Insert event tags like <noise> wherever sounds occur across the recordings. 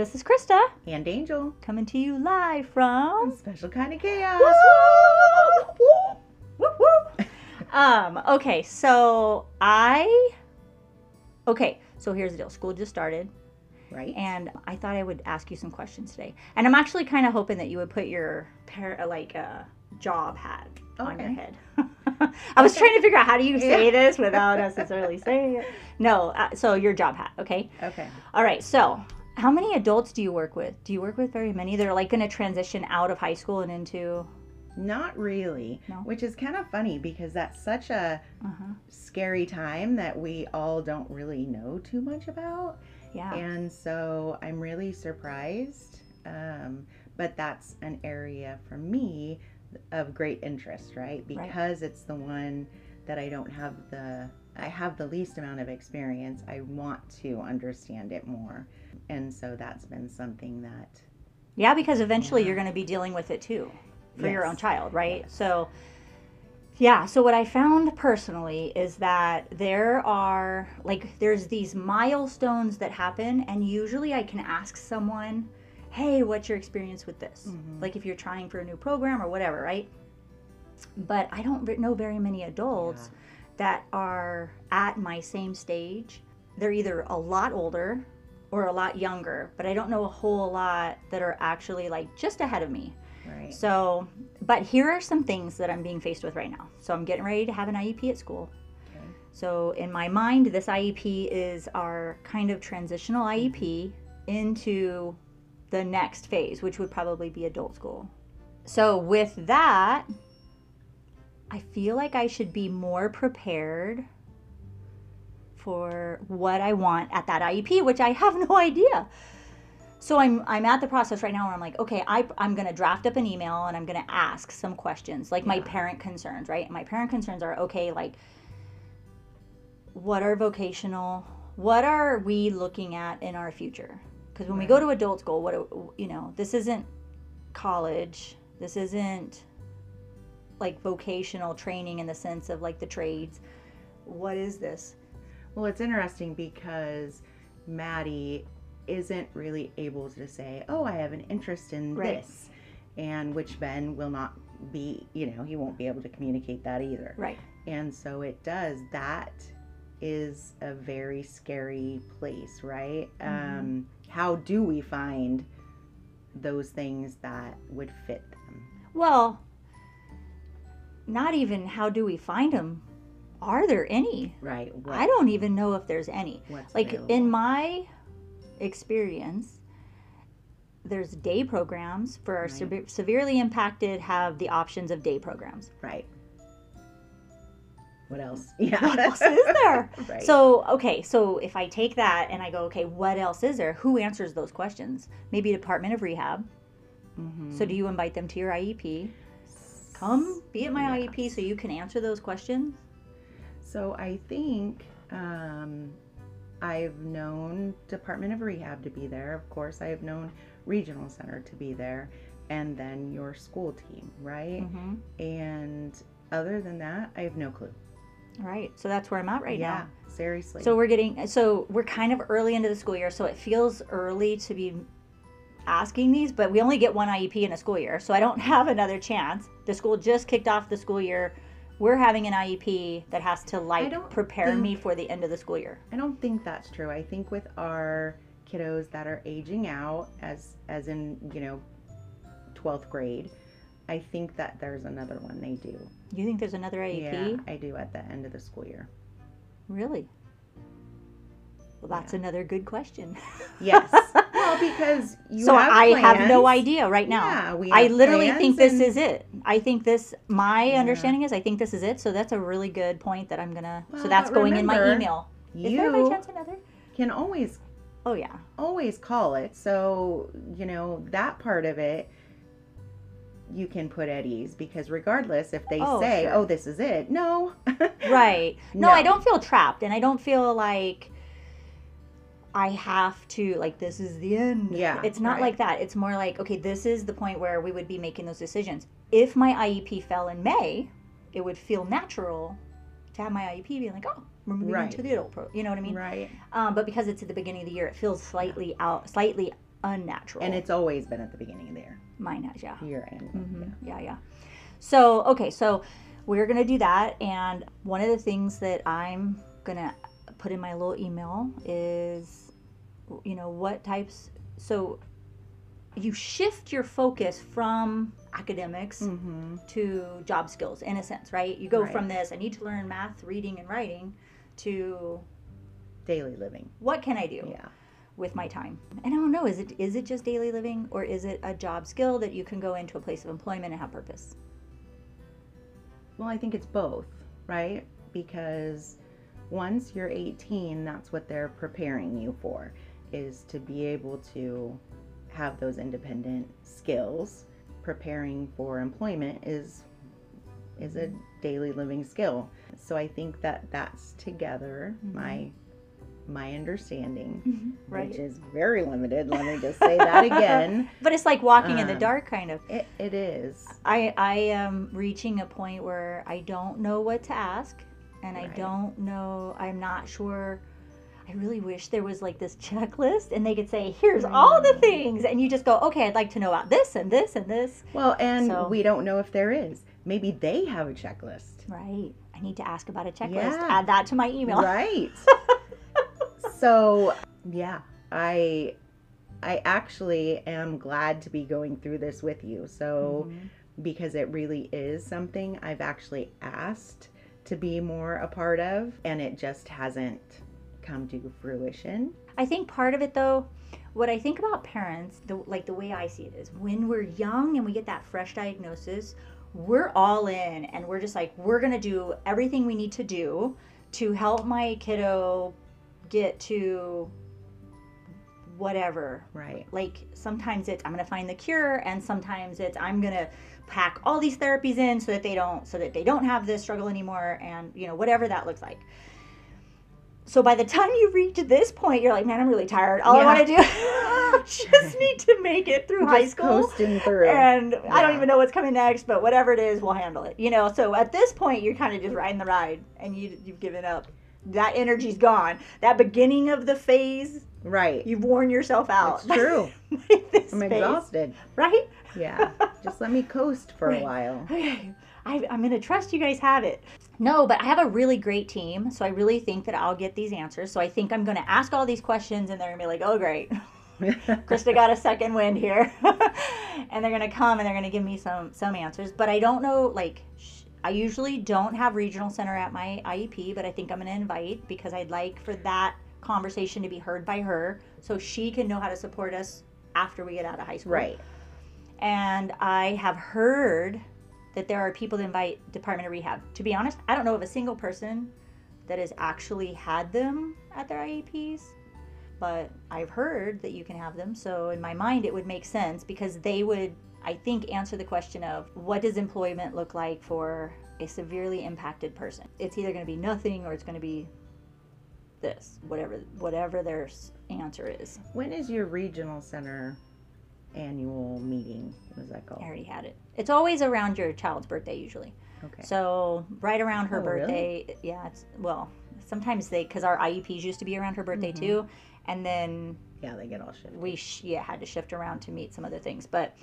This is Christa And Angel. coming to you live from. Special kind of chaos. Woo! Woo, woo. um, okay, so I. Okay, so here's the deal. School just started, Right? and I thought I would ask you some questions today. And I'm actually kind of hoping that you would put your par- like uh, job hat on your head. <laughs> I was Okay. trying to figure out how do you say Yeah. this <laughs> without necessarily saying it. No, uh, so your job hat, okay? okay. All right, so how many adults do you work with? Do you work with very many that are like going to transition out of high school and into? Not really. No? Which is kind of funny because that's such a Uh-huh. scary time that we all don't really know too much about. Yeah. And so I'm really surprised. Um, but that's an area for me of great interest, right? Because it's the one that I don't have the I have the least amount of experience. I want to understand it more. And so that's been something that yeah, because eventually Yeah. you're going to be dealing with it too for your own child, right? Yes. So yeah, so what I found personally is that there are like there's these milestones that happen and usually I can ask someone, "Hey, what's your experience with this?" Mhm. Like if you're trying for a new program or whatever, right? But I don't know very many adults that are at my same stage. They're either a lot older or a lot younger, but I don't know a whole lot that are actually like just ahead of me. right. So, but here are some things that I'm being faced with right now. So, I'm getting ready to have an IEP at school. Okay. So, in my mind, this IEP is our kind of transitional IEP mm-hmm. into the next phase, which would probably be adult school. So, with that, I feel like I should be more prepared for what I want at that IEP, which I have <laughs> no idea. So I'm I'm at the process right now where I'm like, okay, I I'm gonna draft up an email and I'm gonna ask some questions, like my parent concerns, right? My parent concerns are okay, like what are vocational? What are we looking at in our future? Because when we go to adult school, what you know, this isn't college. This isn't like vocational training in the sense of like the trades. What is this? Well, it's interesting because Maddie isn't really able to say, "Oh, I have an interest in Right. this," and which Ben will not be. You know, he won't be able to communicate that either. Right. And so it does. That is a very scary place, right? Mhm. Um, how do we find those things that would fit them? Well, not even how do we find them? Are there any? Right. What, I don't even know if there's any. Like available. in my experience, there's day programs for our Right. seve- severely impacted have the options of day programs. right. What else? <laughs> Yeah. What else is there? <laughs> right. So, okay, so if I take that and I go, okay, what else is there? Who answers those questions? Maybe Department of Rehab. Mhm. So, do you invite them to your IEP? Come be at my Yeah. IEP so you can answer those questions? So I think um, I've known Department of Rehab to be there. Of course, I have known Regional Center to be there, and then your school team, right? Mm-hmm. And other than that, I have no clue. Right. So that's where I'm at right yeah, now. seriously. So we're getting so we're kind of early into the school year, so it feels early to be asking these, but we only get one IEP in a school year, so I don't <laughs> have another chance. The school just kicked off the school year. We're having an IEP that has to like prepare think- me for the end of the school year. I don't think that's true. I think with our kiddos that are aging out, as as in you know, twelfth grade, I think that there's another one they do. You think there's another IEP? Yeah, I do at the end of the school year. Really? Well, that's Yeah. another good question. <laughs> Yes. Well, because you so have I have no idea right now. Yeah, we I literally plans think this is it. I think this. My Yeah. understanding is I think this is it. So that's a really good point that I'm gonna. so that's going in my remember, email. Is there by chance another? can always Oh yeah. always call it. So you know that part of it you can put at ease because regardless if they Oh, say, sure. "Oh, this is it," no. <laughs> Right. No, No. I don't feel trapped, and I don't feel like I have to like this is the end. Yeah, It's not right. like that. It's more like okay, this is the point where we would be making those decisions. If my IEP fell in May, it would feel natural to have my IEP being like, oh, we're moving Right. into the adult pro. You know what I mean? right. Um, but because it's at the beginning of the year, it feels slightly out, slightly unnatural. And it's always been at the beginning of the year. mine has, yeah. Year end. Mhm. Yeah, yeah. So, okay, so we're going to do that. And one of the things that I'm going to put in my little email is, you know, what types. So you shift your focus from academics Mm-hmm. to job skills in a sense, right? You go Right. from this, I need to learn math, reading, and writing to Daily living. what can I do? Yeah. with my time. And I don't know, is it is it just daily living or is it a job skill that you can go into a place of employment and have purpose? Well, I think it's both, right? Because once you're 18, that's what they're preparing you for is to be able to have those independent skills. Preparing for employment is is a daily living skill. So I think that that's together my my understanding, Right. which is very limited. Let me just say that again. <laughs> But it's like walking in the Um, dark kind of. It, it is. I I am reaching a point where I don't know what to ask and I don't know I'm not sure I really wish there was like this checklist and they could say, here's all the things. And you just go, okay, I'd like to know about this and this and this. Well, and So- we don't know if there is. Maybe they have a checklist. Right. I need to ask about a checklist. Yeah. Add that to my email. Right. <laughs> so, yeah, I I actually am glad to be going through this with you. So, Mhm. because it really is something I've actually asked to be more a part of and it just hasn't come to fruition. I think part of it though, what I think about parents, the, like the way I see it is when we're young and we get that fresh diagnosis, we're all in and we're just like, we're going to do everything we need to do to help my kiddo get to whatever. Right. Like sometimes it's I'm to find the cure and sometimes it's I'm to pack all these therapies in so that they don't so that they don't have this struggle anymore and you know whatever that looks like. So by the time you reach this point, you're like, man, I'm really tired. All I want to do, <laughs> I just need to make it through high school. coasting through. And I don't even know what's coming next, but whatever it is, we'll handle it. You know, so at this point, you're kind of just riding the ride, and you you've given up. That energy's gone. That beginning of the phase, right. you've worn yourself out. It's true. <laughs> I'm phase, exhausted. right? Yeah. <laughs> Just let me coast for a while. okay, I, I'm going to trust you guys have it. No, but I have a really great team, so I really think that I'll get these answers. So I think I'm going to ask all these questions, and they're going to be like, oh, great. <laughs> Christa got a second wind here. and they're going to come and they're going to give me some some answers, but I don't know like sh- I usually don't have regional center at my IEP, but I think I'm going to invite because I'd like for that conversation to be heard by her so she can know how to support us after we get out of high school. right. And I have heard that there are people that invite Department of Rehab. To be honest, I don't know of a single person that has actually had them at their IEPs, but I've heard that you can have them. So in my mind, it would make sense because they would, I think, answer the question of what does employment look like for a severely impacted person? It's either going to be nothing or it's going to be this, whatever whatever their answer is. When is your regional center annual meeting? What is that called? I already had it. It's always around your child's birthday usually. Okay. So right around her Oh, really? birthday, yeah. It's well, sometimes they because our IEPs used to be around her birthday Mm-hmm. too, and then Yeah, they get all shifted. we sh- yeah had to shift around to meet some other things, but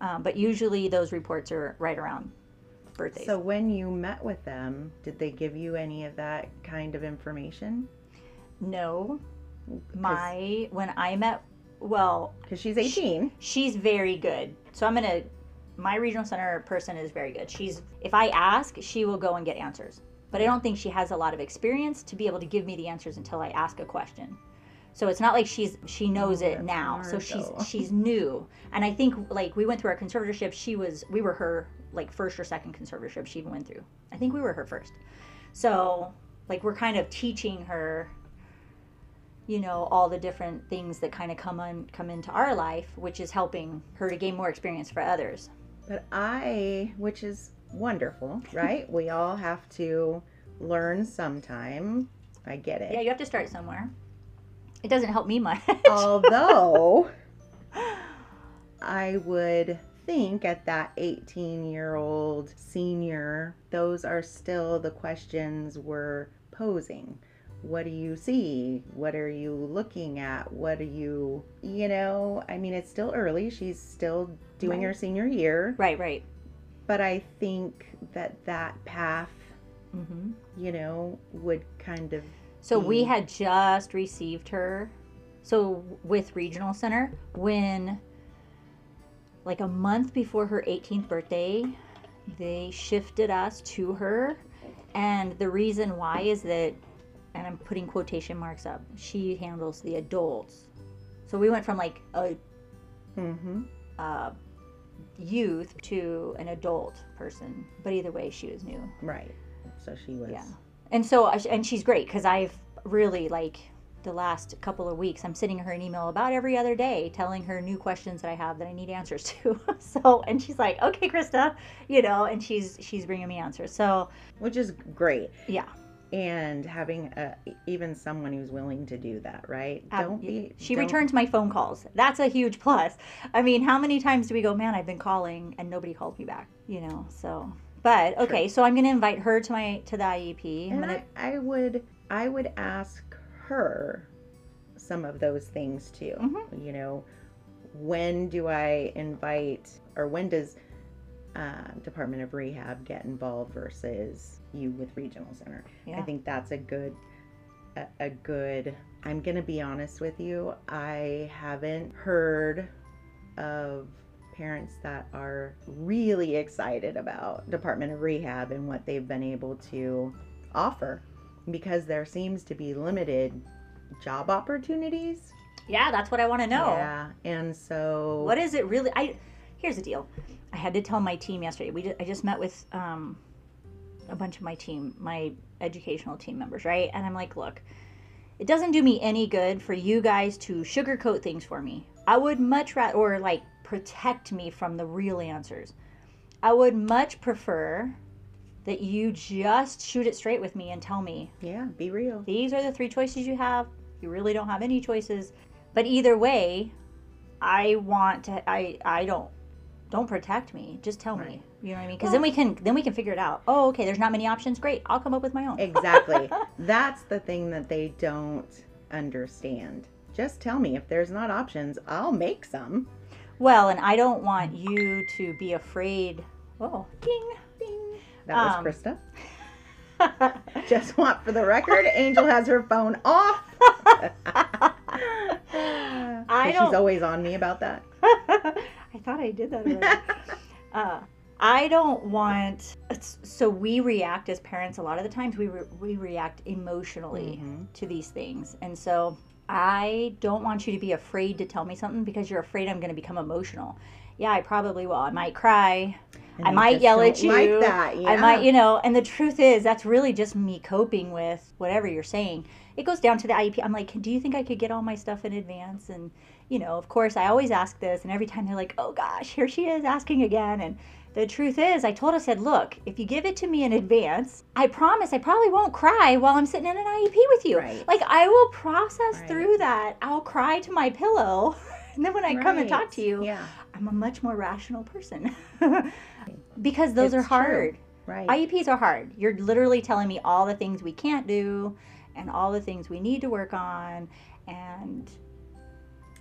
um, but usually those reports are right around birthdays. So when you met with them, did they give you any of that kind of information? No, my when I met, well, Because she's 18. she's very good. So I'm gonna. My regional center person is very good. She's if I ask, she will go and get answers. But I don't think she has a lot of experience to be able to give me the answers until I ask a question. So it's not like she's she knows Oh, it now. So she's though. she's new. And I think like we went through our conservatorship, she was we were her like first or second conservatorship she even went through. I think we were her first. So like we're kind of teaching her you know all the different things that kind of come on come into our life which is helping her to gain more experience for others But I, which is wonderful, right? <laughs> we all have to learn sometime. I get it. yeah you have to start somewhere it doesn't help me much <laughs> Although I would think at that 18 year old senior, those are still the questions we're posing. What do you see? What are you looking at? What are you, you know, I mean, it's still early. She's still doing Right. her senior year, Right, right. but I think that that path, hmm you know, would kind of So we Mm. had just received her. So with Regional Center, when like a month before her 18th birthday, they shifted us to her. And the reason why is that, and I'm putting quotation marks up, she handles the adults. So we went from like a hmm uh, youth to an adult person. But either way, she was new. right. So she was. Yeah. And so, and she's great because I've really like the last couple of weeks, I'm sending her an email about every other day, telling her new questions that I have that I need answers to. <laughs> so, and she's like, "Okay, Christa," you know, and she's she's bringing me answers. So, Which is great. yeah, And having a, even someone who's willing to do that, right? Don't be. she don't- returns my phone calls. That's a huge plus. I mean, how many times do we go, "Man, I've been calling and nobody called me back," you know? So, but okay, so I'm going to invite her to my to the IEP. I'm And to I, I would I would ask her some of those things too. Mhm. You know, when do I invite or when does uh, Department of Rehab get involved versus you with Regional Center? I think that's a good a, a good I'm going to be honest with you. I haven't heard of parents that are really excited about Department of Rehab and what they've been able to offer because there seems to be limited job opportunities. Yeah, that's what I want to know. Yeah. And so What is it really? I here's the deal. I had to tell my team yesterday. We just, I just met with um, a bunch of my team, my educational team members, right? And I'm like, look, it doesn't do me any good for you guys to sugarcoat things for me. I would much rather, or like protect me from the real answers. I would much prefer that you just shoot it straight with me and tell me yeah, be real. these are the three choices you have. You really don't have any choices. But either way, I want to I I don't don't protect me. Just tell me. You know what I mean? Cuz then we can then we can figure it out. Oh, okay, there's not many options. Great. I'll come up with my own. Exactly. <laughs> That's the thing that they don't understand. Just tell me if there's not options, I'll make some. Well, and I don't want you to be afraid. Oh, ding. Ding. That was Um, Christa. <laughs> Just want for the record, Angel has her phone off. <laughs> I She's always on me about that. I thought I did that already. <laughs> uh, I don't want. So we react as parents. A lot of the times, we re- we react emotionally Mhm. to these things, and so I don't want you to be afraid to tell me something because you're afraid I'm going to become emotional. Yeah, I probably will. I might cry. And I might yell at don't like you. that, I might, you know, and the truth is, that's really just me coping with whatever you're saying. It goes down to the IEP. I'm like, do you think I could get all my stuff in advance? And, you know, of course, I always ask this, and every time they're like, oh gosh, here she is asking again. And the truth is, I told, I said, look, if you give it to me in advance, I promise I probably won't cry while I'm sitting in an IEP with you. Right. Like, I will process Right. through that. I'll cry to my pillow. <laughs> and then when I come and talk to you, Yeah. I'm a much more rational person. <laughs> because those It's are hard. Right. IEPs are hard. You're literally telling me all the things we can't do and all the things we need to work on and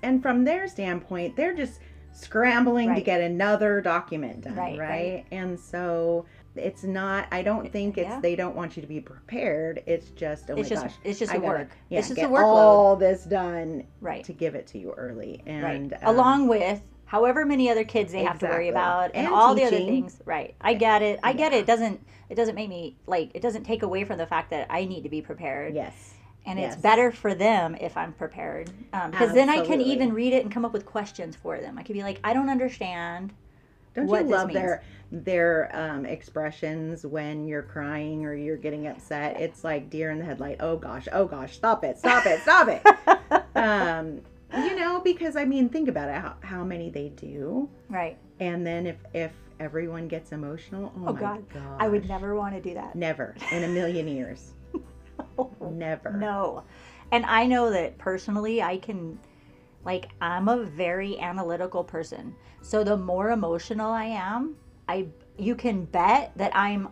and from their standpoint, they're just scrambling to get another document done, right? Right, right. And so it's not. I don't think it's Yeah. they don't want you to be prepared. It's just oh it's my just gosh, it's just I a gotta, work. Yeah, it's just get a workload. all this done right. to give it to you early, and right. um, Along with however many other kids they have to worry about and, And all the other things. Right. I get it. I get it. It doesn't it doesn't make me like it doesn't take away from the fact that I need to be prepared. yes, and it's better for them if I'm prepared. Because then I can even read it and come up with questions for them. I could be like, I don't understand. don't you love their their um, expressions when you're crying or you're getting upset? It's like deer in the headlight. Oh gosh, oh gosh, stop it, stop it, stop it. <laughs> um, you know, because I mean, think about it. How, how many they do, Right. and then if if everyone gets emotional, oh, Oh, my God. gosh, I would never want to do that. never in a million years, never. No. And I know that personally, I can, like, I'm a very analytical person. So the more emotional I am, I you can bet that I'm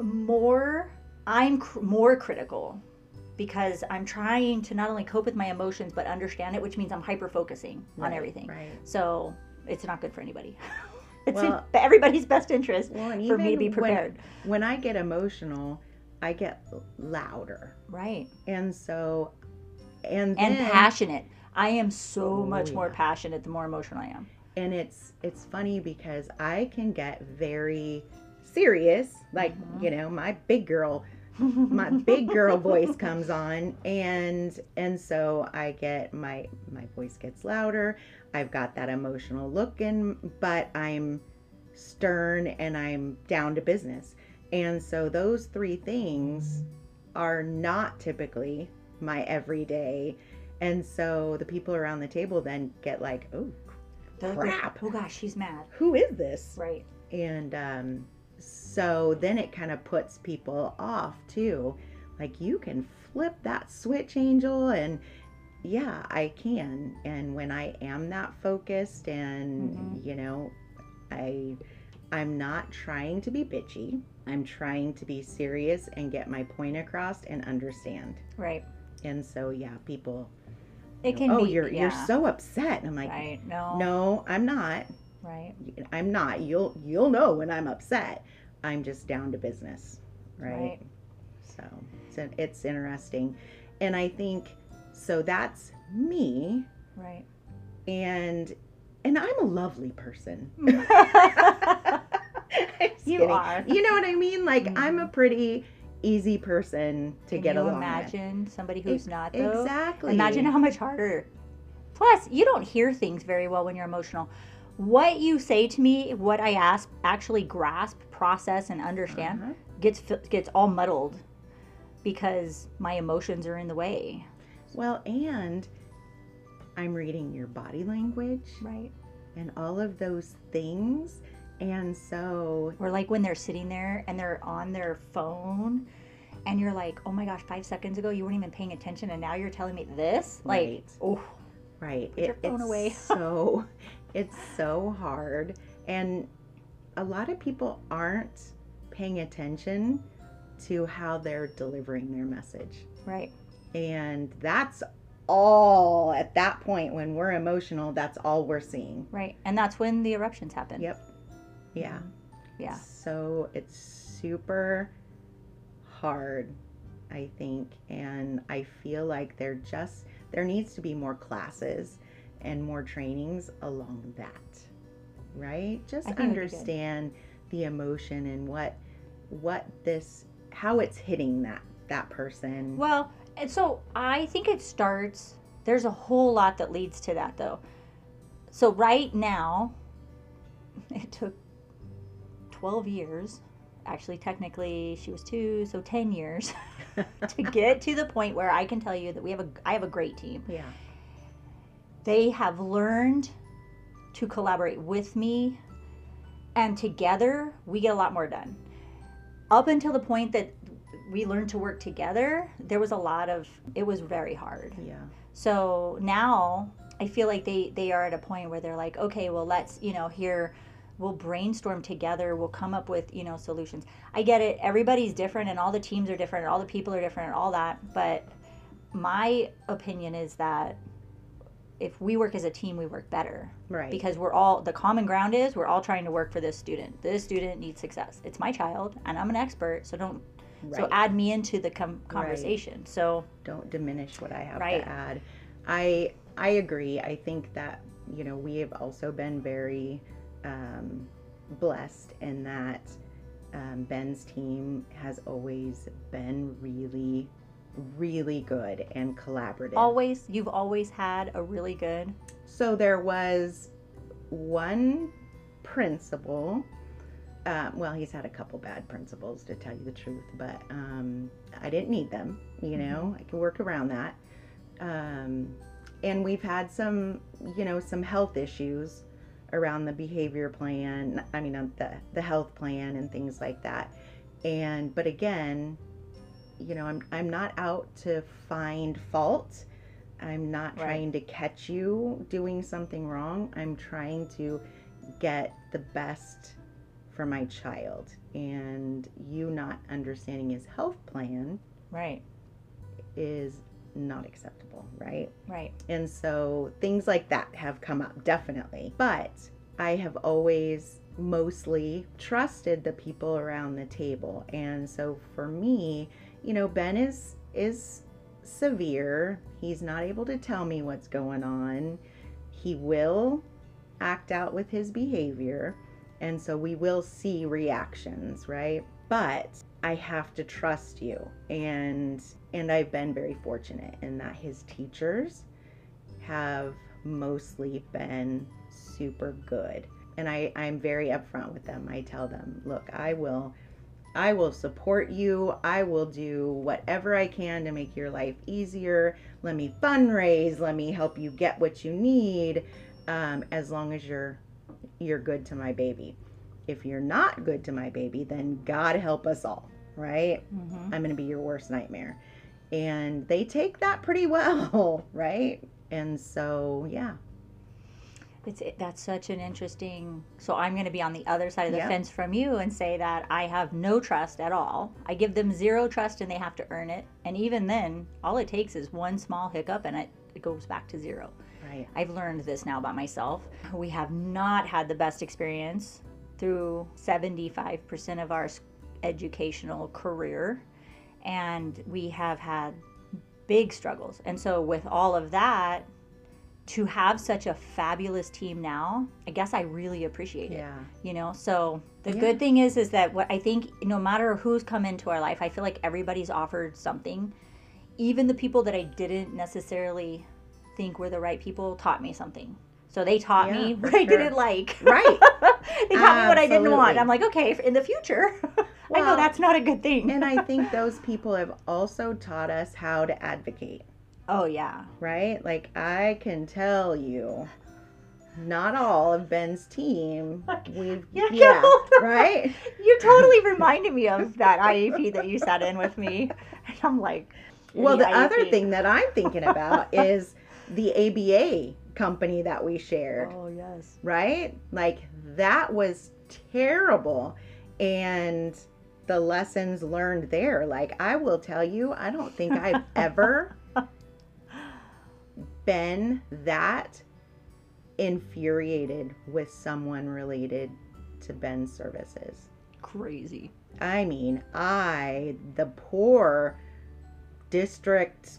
more I'm cr- more critical because I'm trying to not only cope with my emotions but understand it, which means I'm hyper focusing on everything. Right. So it's not good for anybody. <laughs> it's Well- in <laughs> everybody's best interest Well, for me to be when- prepared. When, I get emotional, I get louder, Right. and so, and And passionate. I am so Oh, much more passionate the more emotional I am. and it's it's funny because I can get very serious, like Mhm. you know, my big girl my big girl <laughs> voice comes on and and so i get my my voice gets louder i've got that emotional look in but i'm stern and i'm down to business and so those three things are not typically my everyday and so the people around the table then get like oh crap Oh gosh, she's mad. who is this Right. and um, so then it kind of puts people off too like you can flip that switch angel and yeah i can and when i am that focused and Mhm. you know i i'm not trying to be bitchy i'm trying to be serious and get my point across and understand Right. and so yeah people It can oh be. you're yeah. you're so upset and i'm like right. No. no i'm not Right. I'm not. You'll you'll know when I'm upset. I'm just down to business, right? Right. So, so it's interesting, and I think so. That's me, Right. and and I'm a lovely person. <laughs> <laughs> you kidding. are. You know what I mean? Like I'm a pretty easy person to Can get you along imagine somebody who's Ex- not though? Exactly. Imagine how much harder. Plus, you don't hear things very well when you're emotional. What you say to me, what I ask, actually grasp, process, and understand Uh-huh. gets gets all muddled because my emotions are in the way. Well, and I'm reading your body language Right. and all of those things, and so Or like when they're sitting there and they're on their phone and you're like, oh my gosh, five seconds ago you weren't even paying attention and now you're telling me this? Like, Right. oh, Right. Put your phone it's away. <laughs> so it's so hard. And a lot of people aren't paying attention to how they're delivering their message. right. And that's all at that point when we're emotional, that's all we're seeing. Right. And that's when the eruptions happen. Yep. Yeah. Yeah. So it's super hard, I think. And I feel like there just there needs to be more classes and more trainings along that. Right? Just I think it'd be good. understand the emotion and what what this how it's hitting that that person. Well, and so I think it starts. There's a whole lot that leads to that, though. So right now, <laughs> it took 12 years. Actually, technically, she was two, so 10 years <laughs> <laughs> to get to the point where I can tell you that we have a. I have a great team. yeah. They have learned to collaborate with me, and together we get a lot more done. Up until the point that we learned to work together, there was a lot of. It was very hard. Yeah. So now I feel like they they are at a point where they're like, okay, well let's you know here we'll brainstorm together. We'll come up with you know solutions. I get it. Everybody's different, and all the teams are different, and all the people are different, and all that. But my opinion is that if we work as a team, we work better Right. because we're all the common ground is we're all trying to work for this student. This student needs success. It's my child, and I'm an expert, so don't so add me into the com- conversation. So don't diminish what I have Right. to add. I I agree. I think that you know we have also been very um, blessed in that um, Ben's team has always been really, really good and collaborative. always you've always had a really good So there was one principal. Um, well, he's had a couple bad principals to tell you the truth, but um, I didn't need them. You know, I can work around that. Um, and we've had some, you know, some health issues around the behavior plan. I mean, um, the the health plan and things like that. And but again, you know, I'm I'm not out to find fault. I'm not Right. trying to catch you doing something wrong. I'm trying to get the best for my child. And you not understanding his health plan right is not acceptable, right? Right. And so things like that have come up, definitely. But I have always mostly trusted the people around the table. And so for me, you know, Ben is is severe. He's not able to tell me what's going on. He will act out with his behavior. And so we will see reactions, right? But I have to trust you. And and I've been very fortunate in that his teachers have mostly been super good. And I, I'm very upfront with them. I tell them, look, I will I will support you. I will do whatever I can to make your life easier. Let me fundraise. Let me help you get what you need. Um, as long as you're you're good to my baby. If you're not good to my baby, then God help us all, right? Mm-hmm. I'm going to be your worst nightmare. And they take that pretty well, <laughs> right? And so, yeah. It's it, that's such an interesting. So I'm going to be on the other side of the Yeah. fence from you and say that I have no trust at all. I give them zero trust and they have to earn it. And even then, all it takes is one small hiccup and it, it goes back to zero. Right. I've learned this now about myself. We have not had the best experience through 75% of our educational career, and we have had big struggles. And so, with all of that, to have such a fabulous team now, I guess I really appreciate it. Yeah. You know, so the Yeah. good thing is, is that what I think, no matter who's come into our life, I feel like everybody's offered something. Even the people that I didn't necessarily think were the right people taught me something. So they taught me Yeah, for what I didn't like. <laughs> Right. they taught me what I didn't want. I'm like, okay, in the future, <laughs> I know that's not a good thing. and I <laughs> think those people have also taught us how to advocate, oh yeah, right? Like, I can tell you, not all of Ben's team, we've, Yeah, yeah, right? you totally reminded me of that IEP that you sat in with me, and I'm like, Well, the IEP. other thing that I'm thinking about is the ABA company that we shared. Oh yes. right? Like mm-hmm. that was terrible. And the lessons learned there, like I will tell you, I don't think I've <laughs> ever been that infuriated with someone related to Ben's services. Crazy. I mean, I, the poor district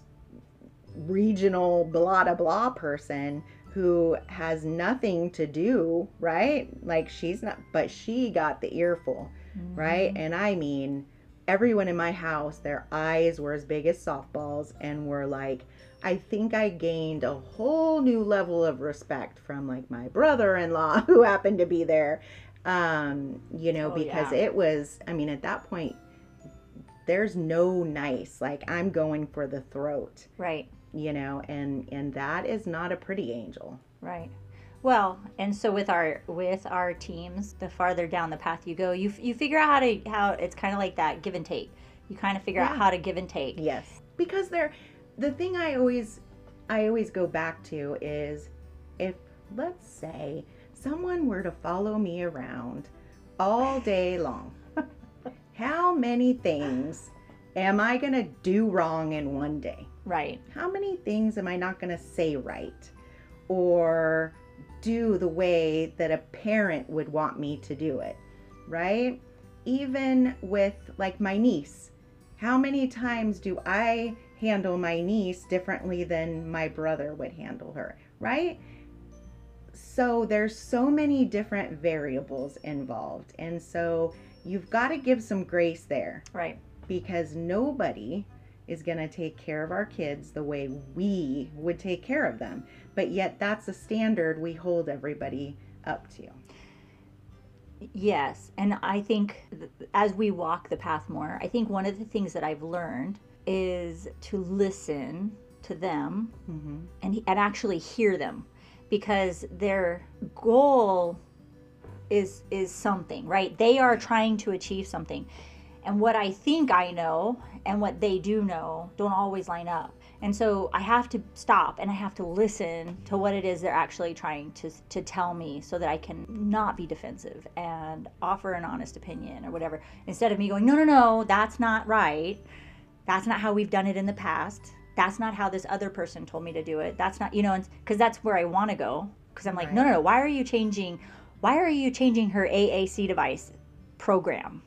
regional blah blah blah person who has nothing to do, right? Like she's not, but she got the earful, right? And I mean, everyone in my house, their eyes were as big as softballs and were like, I think I gained a whole new level of respect from like my brother in law <laughs> who happened to be there. Um, you know, Oh, because yeah. it was, I mean, at that point, there's no nice, like I'm going for the throat, Right. You know, and and that is not a pretty angel. Right. Well, and so with our with our teams, the farther down the path you go, you you figure out how to how it's kind of like that give and take. You kind of figure out how to give and take. Yes. Because they're the thing I always I always go back to is if let's say someone were to follow me around all day long. <laughs> how many things am I going to do wrong in one day? Right. How many things am I not going to say right or do the way that a parent would want me to do it? Right? Even with like my niece, how many times do I handle my niece differently than my brother would handle her? Right? So there's so many different variables involved. And so you've got to give some grace there Right. because nobody is going to take care of our kids the way we would take care of them. But yet, that's a standard we hold everybody up to. Yes, and I think as we walk the path more, I think one of the things that I've learned is to listen to them Mm-hmm. and and actually hear them because their goal is is something, right? They are trying to achieve something. And what I think I know and what they do know don't always line up. And so I have to stop and I have to listen to what it is they're actually trying to to tell me so that I can not be defensive and offer an honest opinion or whatever instead of me going, "No, no, no, that's not right." That's not how we've done it in the past. That's not how this other person told me to do it. That's not, you know, because that's where I want to go. Because I'm like, Right. no, no, no. Why are you changing? Why are you changing her AAC device program?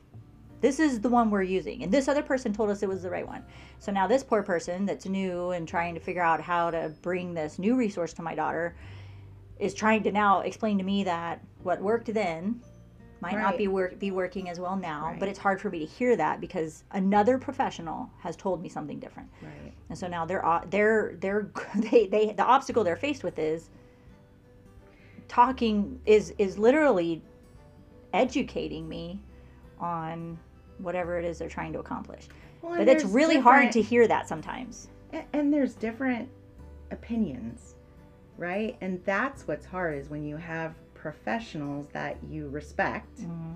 This is the one we're using. And this other person told us it was the right one. So now this poor person that's new and trying to figure out how to bring this new resource to my daughter is trying to now explain to me that what worked then might not be work be working as well now. Right. But it's hard for me to hear that because another professional has told me something different. Right. And so now they're they're they're <laughs> they, they the obstacle they're faced with is talking is is literally educating me on whatever it is they're trying to accomplish. Well, But it's really hard to hear that sometimes. And there's different opinions right and that's what's hard is when you have professionals that you respect mm-hmm.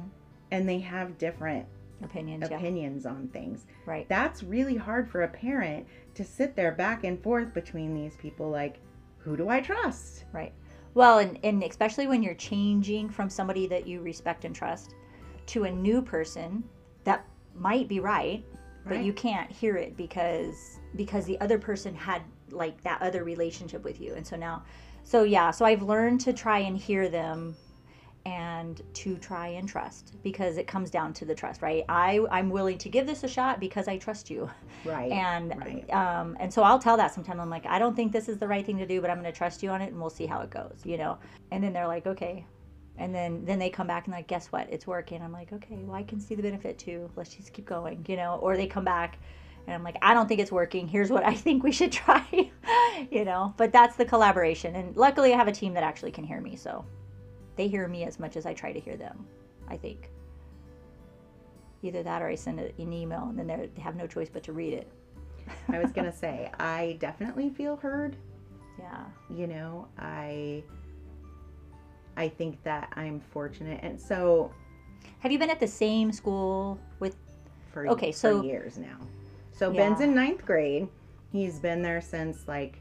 and they have different Opinions, yeah. opinions on things Right. that's really hard for a parent to sit there back and forth between these people like who do i trust Right. Well, and, and especially when you're changing from somebody that you respect and trust to a new person that might be right, but Right. you can't hear it because because the other person had like that other relationship with you. And so now so yeah, so I've learned to try and hear them and to try and trust because it comes down to the trust, right? I I'm willing to give this a shot because I trust you right and right. um, and so I'll tell that sometimes I'm like I don't think this is the right thing to do but I'm going to trust you on it and we'll see how it goes you know and then they're like okay and then then they come back and like guess what? It's working. I'm like okay well I can see the benefit too. Let's just keep going you know? Or they come back and I'm like I don't think it's working. Here's what I <laughs> think we should try <laughs> you know? But that's the collaboration. And luckily I have a team that actually can hear me so they hear me as much as I try to hear them I think. Either that or I send an email and then they have no choice but to read it. I was gonna <laughs> say i definitely feel heard. Yeah. You know i i think that i'm fortunate and so Have you been at the same school with? for, Okay, for so- years now so Yeah. ben's in ninth grade he's been there since like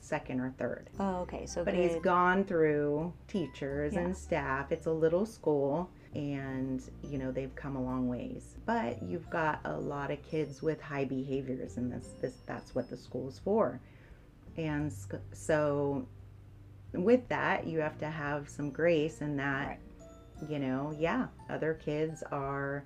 second or third Oh, okay. So but good. he's gone through teachers Yeah. and staff it's a little school and you know they've come a long ways but you've got a lot of kids with high behaviors and this this that's what the school's for and so with that you have to have some grace in that Right. you know yeah other kids are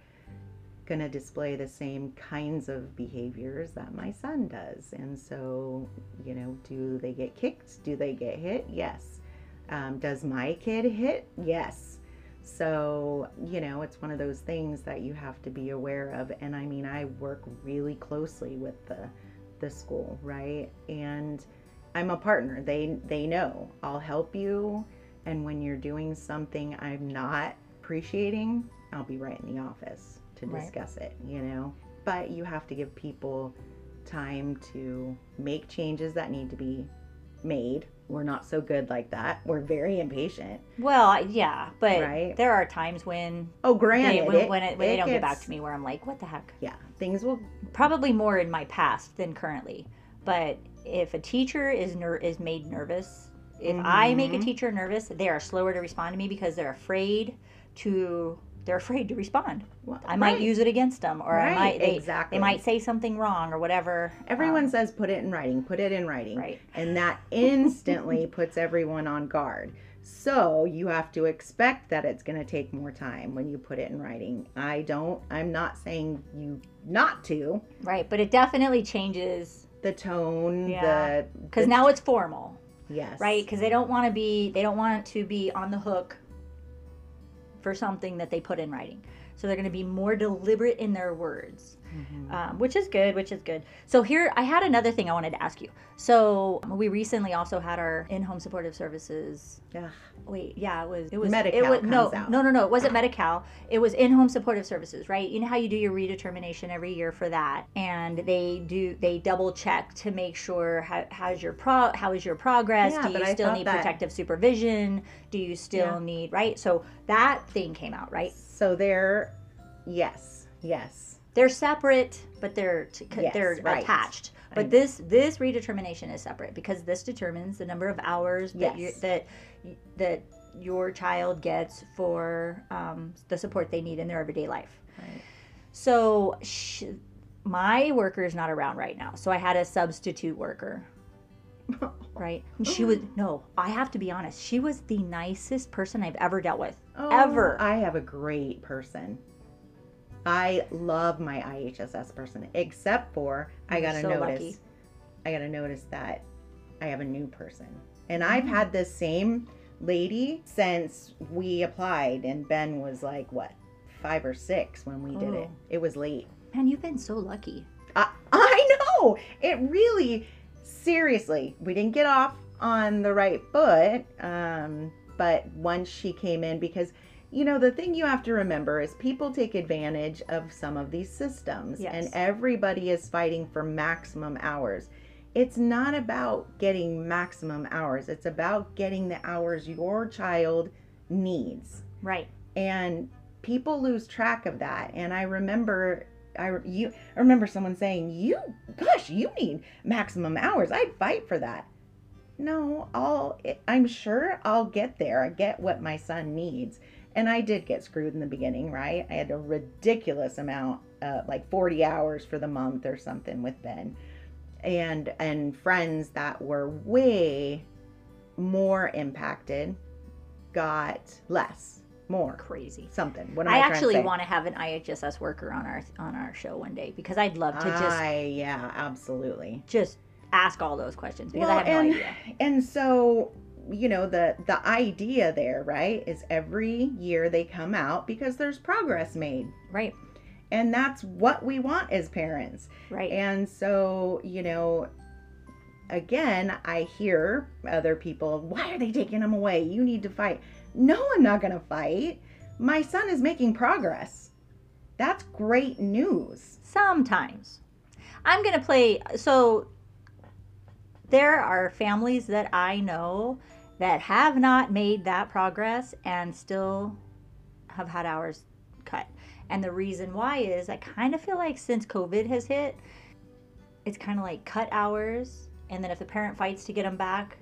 going to display the same kinds of behaviors that my son does. And so you know do they get kicked? Do they get hit? Yes. Um, does my kid hit? Yes. So you know it's one of those things that you have to be aware of. And i mean i work really closely with the the school right? And i'm a partner they they know i'll help you and when you're doing something i'm not appreciating i'll be right in the office to Right. discuss it you know but you have to give people time to make changes that need to be made we're not so good like that we're very impatient well, yeah, but Right. there are times when oh they granted when, it- when, it, when they don't get back to me, where I'm like, what the heck? yeah things will Probably more in my past than currently. But if a teacher is ner- is made nervous, if I make a Mhm. teacher nervous, they are slower to respond to me because they're afraid to they're afraid to respond. well, I might right. use it against them, or I might they, exactly. they might say something wrong or whatever. everyone Um, says put it in writing put it in writing right. and that <laughs> instantly puts everyone on guard so you have to expect that it's going to take more time when you put it in writing i don't i'm not saying you not to Right, but it definitely changes the tone Yeah. the because now it's formal. yes right because they don't want to be they don't want to be on the hook for something that they put in writing so they're going to be more deliberate in their words Mhm. um, which is good which is good. So here i had another thing i wanted to ask you. So we recently also had our in-home supportive services. Yeah. wait yeah it was it was Medi-Cal it was no out. no no no it wasn't Medi-Cal. It was in-home supportive services right? You know how you do your redetermination every year for that? And they do they double check to make sure how, how's your pro how is your progress? Yeah, do you still need that- protective supervision? Do you still Yeah. need right? So that thing came out right? So they're yes yes they're separate but they're t- Yes, they're right. attached but this this redetermination is separate because this determines the number of hours that you that that your child gets for um, the support they need in their everyday life Right. so sh- my worker is not around right now, so I had a substitute worker. <laughs> Right? And she was no, I have to be honest. She was the nicest person I've ever dealt with. Oh, Ever. I have a great person. I love my IHSS person, except for I gotta so notice. lucky. I gotta notice that I have a new person, and I've Mm. had this same lady since we applied, and Ben was like what five or six when we did it. Oh. It was late. Man, you've been so lucky. I, <laughs> I know. It really, seriously, we didn't get off on the right foot. Um, but once she came in, because, you know, the thing you have to remember is people take advantage of some of these systems, Yes. and everybody is fighting for maximum hours. It's not about getting maximum hours, it's about getting the hours your child needs Right. and people lose track of that and i remember i you I remember someone saying you gosh you need maximum hours i'd fight for that no i'll i'm sure i'll get there i get what my son needs and i did get screwed in the beginning right i had a ridiculous amount uh, like 40 hours for the month or something with ben and and friends that were way more impacted got less more Crazy. something. What am I I, actually want to have an IHSS worker on our on our show one day because I'd love to just I, yeah, absolutely. just ask all those questions because Well, I have no and- idea. And so, you know, the the idea there, right, is every year they come out because there's progress made. Right. And that's what we want as parents. Right. And so, you know, again, I hear other people, why are they taking them away? You need to fight. No, I'm not going to fight. My son is making progress. That's great news. Sometimes. I'm going to play. So there are families that I know that have not made that progress and still have had hours cut. And the reason why is I kind of feel like since COVID has hit, it's kind of like cut hours. And then if the parent fights to get them back,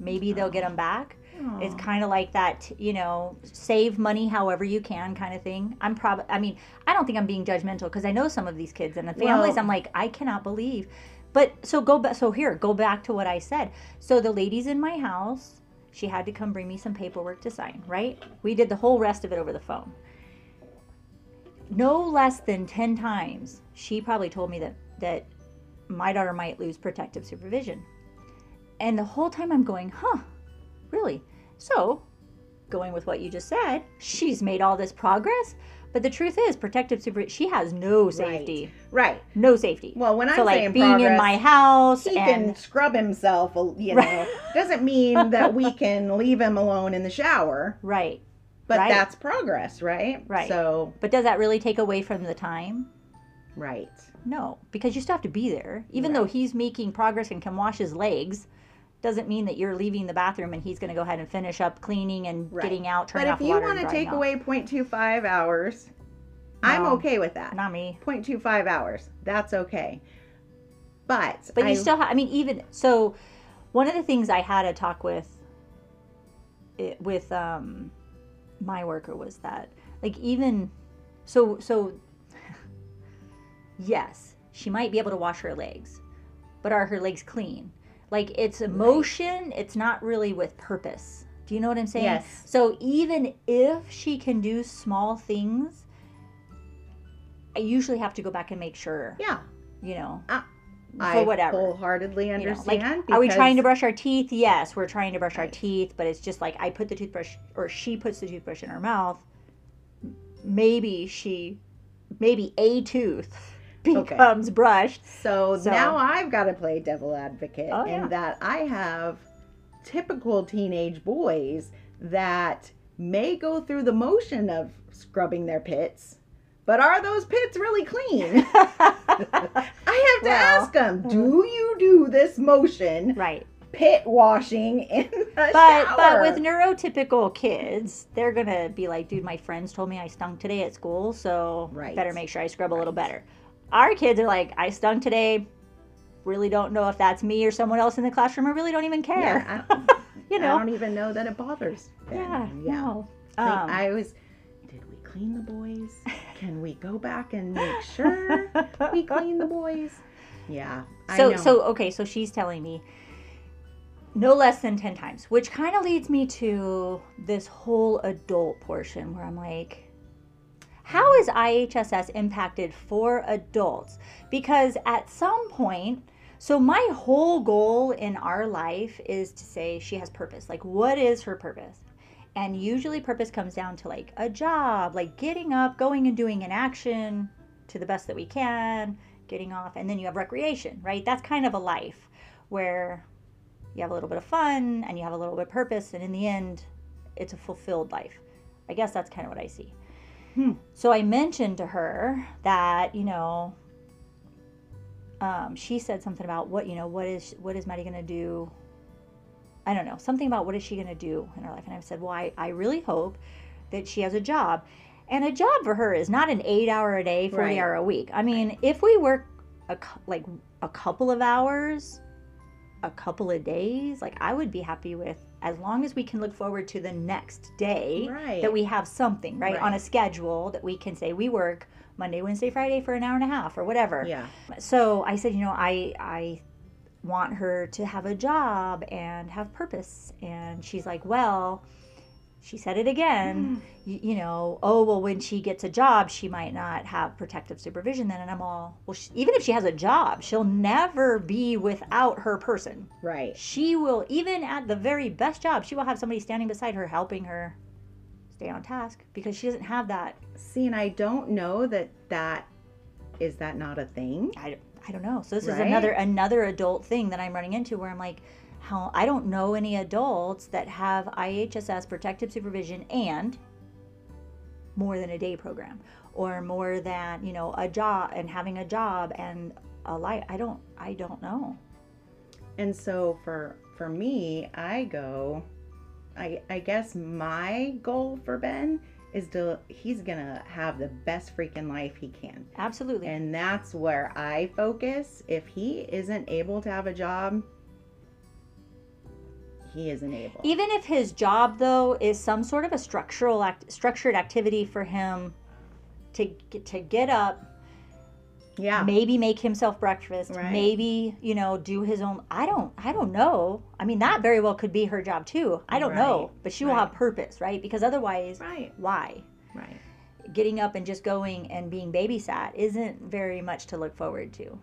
maybe they'll get oh. them back. It's kind of like that, you know, save money however you can kind of thing. I'm probably, I mean, I don't think I'm being judgmental because I know some of these kids and the families. Well- I'm like, I cannot believe. But so go back. So here, go back to what I said. So the ladies in my house, she had to come bring me some paperwork to sign. Right? We did the whole rest of it over the phone. No less than ten times, she probably told me that that my daughter might lose protective supervision. And the whole time I'm going, huh, really? So, going with what you just said, she's made all this progress. But the truth is, protective supervision, she has no safety. Right. No safety. Well, when I'm so, like saying being progress, in my house he and can scrub himself, uh, you know. Right. Doesn't mean that we <laughs> can leave him alone in the shower, right. but Right. that's progress, right? Right. So, But does that really take away from the time? right. No, because you still have to be there. Even though he's making progress and can wash his legs, doesn't mean that you're leaving the bathroom and he's going to go ahead and finish up cleaning and Right. getting out, But turning if off the you want to take away 0.25 hours, I'm okay with that. not me. 0.25 hours. That's okay. But But I, you still have, I mean, even so, one of the things I had a talk with, it, with um, my worker was that, like, even so, so, <laughs> yes, she might be able to wash her legs, but are her legs clean? Like, it's emotion, it's not really with purpose. Do you know what I'm saying? Yes. So, even if she can do small things, I usually have to go back and make sure, yeah, you know, I for whatever. wholeheartedly you know, understand. like, are we trying to brush our teeth? Yes, we're trying to brush our teeth, but it's just like I put the toothbrush, or she puts the toothbrush in her mouth. Maybe she, maybe a tooth Okay. becomes brushed. So, So- now I've got to play devil advocate Oh, yeah. in that I have typical teenage boys that may go through the motion of scrubbing their pits, but are those pits really clean? <laughs> I have to Well, ask them, mm. do you do this motion, right, pit washing in the but shower? but with neurotypical kids, they're gonna be like, dude, my friends told me I stunk today at school, so Right. better make sure I scrub a little better. Our kids are like, I stung today. Really don't know if that's me or someone else in the classroom. I really don't even care. yeah, I, <laughs> you I don't even know that it bothers them. Yeah, yeah. no. Like, Um, I was, did we clean the boys? can we go back and make sure we clean the boys? Yeah. I So know. so okay, so she's telling me no less than 10 times, which kind of leads me to this whole adult portion where I'm like how is IHSS impacted for adults? Because at some point, so my whole goal in our life is to say she has purpose. Like what is her purpose? And usually purpose comes down to like a job, like getting up, going and doing an action to the best that we can, getting off, and then you have recreation, right? That's kind of a life where you have a little bit of fun and you have a little bit of purpose, and in the end, it's a fulfilled life. I guess that's kind of what I see. Hmm. So I mentioned to her that, you know, um, she said something about what, you know, what is what is Maddie gonna do? I don't know, something about what is she gonna do in her life. And I said, Well, I, I really hope that she has a job. And a job for her is not an eight hour a day, 40 Right. hour a week. I mean, if we work a, like a couple of hours, a couple of days, like I would be happy with as long as we can look forward to the next day Right. that we have something, right? On a schedule that we can say we work Monday, Wednesday, Friday for an hour and a half or whatever. Yeah. So I said, you know, I I want her to have a job and have purpose. And she's like, well, she said it again, hmm. you, you know, oh, well, when she gets a job, she might not have protective supervision then. And I'm all, well, she, even if she has a job, she'll never be without her person. Right. She will, even at the very best job, she will have somebody standing beside her helping her stay on task because she doesn't have that. See, and I don't know that that is that not a thing. I, I don't know. So this is another another adult thing that I'm running into where I'm like, how I don't know any adults that have IHSS protective supervision and more than a day program or more than you know a job and having a job and a life. I don't I don't know. And so for for me, I go I I guess my goal for Ben is to he's going to have the best freaking life he can. Absolutely. And that's where I focus. If he isn't able to have a job, he isn't able. Even if his job though is some sort of a structural act, structured activity for him to get, to get up, yeah. maybe make himself breakfast, Right. maybe you know do his own. I don't I don't know. I mean that very well could be her job too. I don't know, but she will right. have purpose, right? Because otherwise, Right. why? Right. Getting up and just going and being babysat isn't very much to look forward to.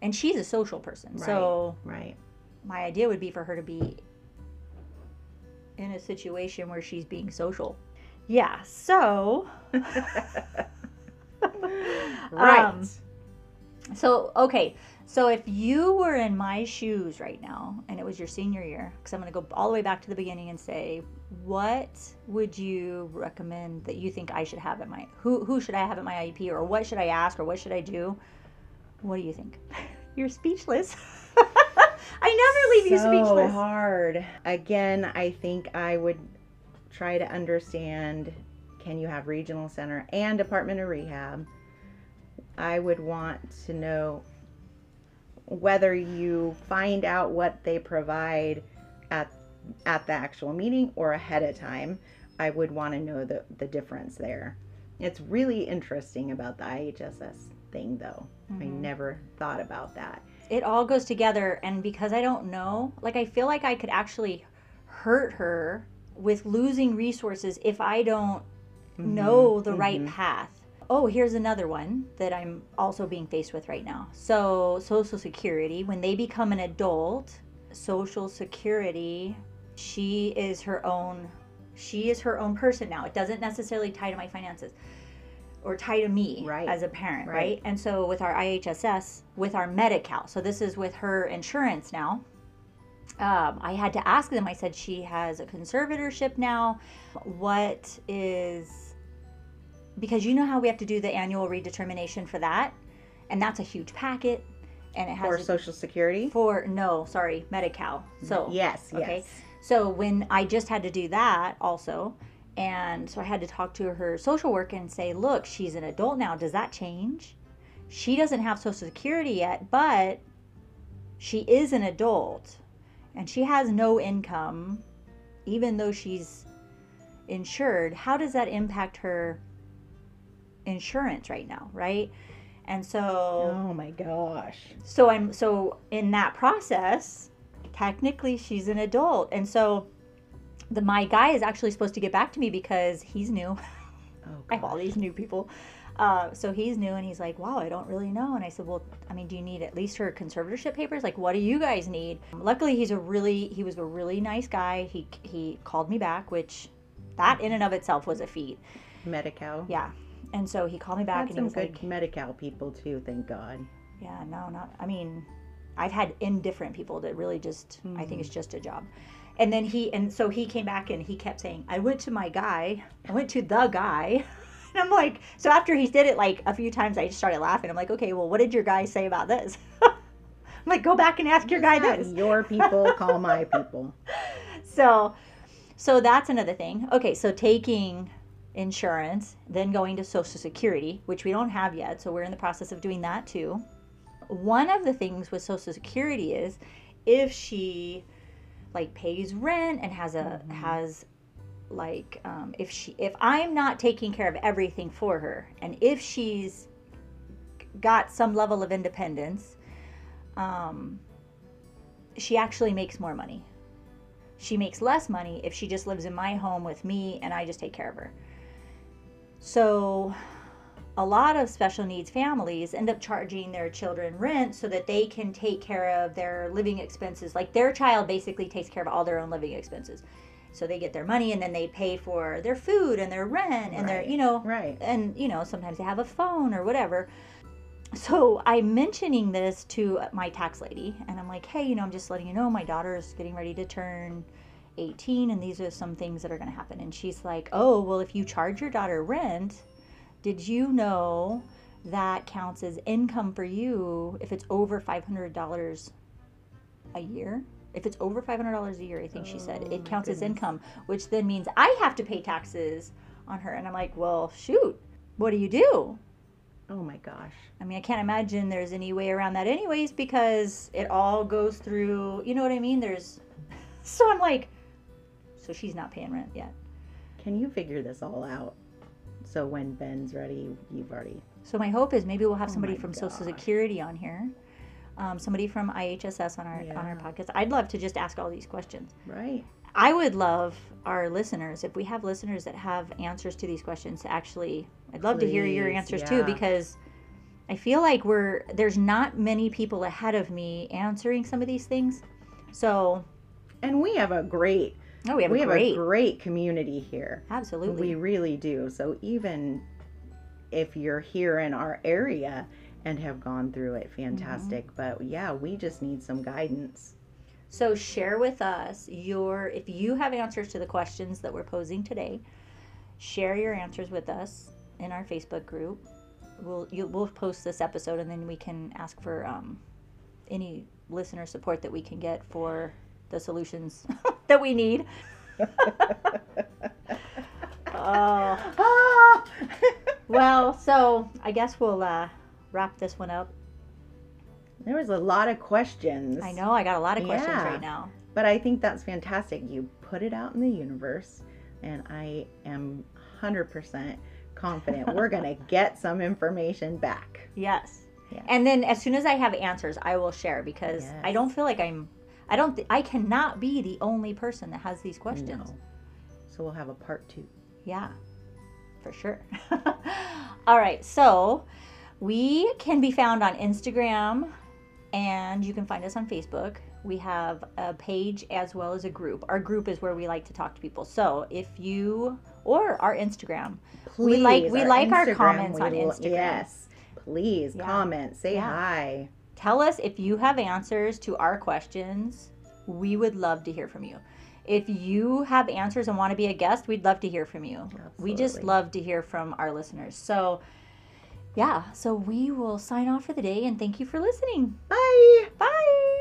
And she's a social person, so Right. my idea would be for her to be in a situation where she's being social. Yeah, so <laughs> Right. Um, so okay, so if you were in my shoes right now and it was your senior year, because I'm going to go all the way back to the beginning and say, what would you recommend that you think I should have at my who who should I have at my IEP or what should I ask or what should I do? What do you think? <laughs> You're speechless. <laughs> I never leave you so speechless. hard. Again, I think I would try to understand can you have regional center and department of rehab? I would want to know whether you find out what they provide at at the actual meeting or ahead of time. I would want to know the, the difference there. It's really interesting about the IHSS thing though. I Mhm. never thought about that. It all goes together and because i don't know like i feel like i could actually hurt her with losing resources if i don't know the right mhm. path. Oh here's another one that i'm also being faced with right now. So social security. When they become an adult social security she is her own she is her own person now. It doesn't necessarily tie to my finances or tie to me Right. as a parent right. Right. and so with our ihss with our Medi-Cal so this is with her insurance now um, i had to ask them i said she has a conservatorship now what is because you know how we have to do the annual redetermination for that and that's a huge packet and it has For a- Social Security? for no sorry Medi-Cal so yes, okay. yes. so when I just had to do that also, and so I had to talk to her social worker and say, look, she's an adult now. Does that change? She doesn't have Social Security yet, but she is an adult and she has no income, even though she's insured. How does that impact her insurance right now, right? And so Oh my gosh. so I'm so in that process, technically she's an adult. And so the my guy is actually supposed to get back to me because he's new. <laughs> Oh, I have all these new people. Uh, so he's new and he's like, wow, I don't really know. And I said, well, I mean, do you need at least her conservatorship papers? Like, what do you guys need? Luckily, he's a really, he was a really nice guy. He, he called me back, which that in and of itself was a feat. Medical. Yeah. And so he called me back and he was good like, medical people too, thank God. yeah, no, not, I mean, I've had indifferent people that really just, I think it's just a job. And then he, and so he came back and he kept saying, I went to my guy, I went to the guy. <laughs> And I'm like, so after he did it like a few times, I just started laughing. I'm like, okay, well, what did your guy say about this? <laughs> I'm like, go back and ask your guy this. Your people <laughs> call my people. So, so that's another thing. Okay, so taking insurance, then going to Social Security, which we don't have yet. So we're in the process of doing that too. One of the things with Social Security is if she like pays rent and has a has like um, if she if I'm not taking care of everything for her, and if she's got some level of independence, um, she actually makes more money she makes less money if she just lives in my home with me and I just take care of her. So, a lot of special needs families end up charging their children rent so that they can take care of their living expenses. Like their child basically takes care of all their own living expenses. So they get their money and then they pay for their food and their rent and their, Right. you know, Right. and you know sometimes they have a phone or whatever so i'm mentioning this to my tax lady and i'm like hey you know i'm just letting you know my daughter's getting ready to turn 18 and these are some things that are going to happen and she's like oh well if you charge your daughter rent did you know that counts as income for you if it's over $500 a year if it's over $500 a year i think she said Oh, it counts as income which then means i have to pay taxes on her and i'm like well shoot what do you do Oh my gosh. I mean, I can't imagine there's any way around that, anyways, because it all goes through. You know what I mean? There's. <laughs> So I'm like, so she's not paying rent yet. Can you figure this all out? So when Ben's ready, you've already. So my hope is maybe we'll have Oh somebody from Social. Security on here, um, somebody from IHSS on our on our podcast. I'd love to just ask all these questions. Right. I would love our listeners, if we have listeners that have answers to these questions, to actually, I'd love to hear your Please, answers too, because I feel like we're, there's not many people ahead of me answering some of these things. So, And we have a great oh, we have we a have great, a great community here. absolutely. We really do. So even if you're here in our area and have gone through it, fantastic. Mm-hmm. But yeah, we just need some guidance. So share with us your if you have answers to the questions that we're posing today. Share your answers with us in our Facebook group. We'll you, we'll post this episode and then we can ask for um, any listener support that we can get for the solutions <laughs> that we need. <laughs> oh Ah! well, so I guess we'll uh, wrap this one up. there was a lot of questions. I know I got a lot of questions Yeah. right now. But I think that's fantastic. You put it out in the universe, and I am 100% confident we're going <laughs> to get some information back. Yes. Yeah. And then as soon as I have answers, I will share because I don't feel like I'm I don't th- I cannot be the only person that has these questions. No. So we'll have a part two. Yeah. For sure. <laughs> All right. So, we can be found on Instagram and you can find us on Facebook. We have a page as well as a group. Our group is where we like to talk to people. So, if you or our Instagram, We like- we like our comments on Instagram. Yes. Please Yeah. comment, say Yeah. hi. Tell us if you have answers to our questions. We would love to hear from you. If you have answers and want to be a guest, we'd love to hear from you. We just love to hear from our listeners. So, yeah, so we will sign off for the day and thank you for listening. Bye. Bye.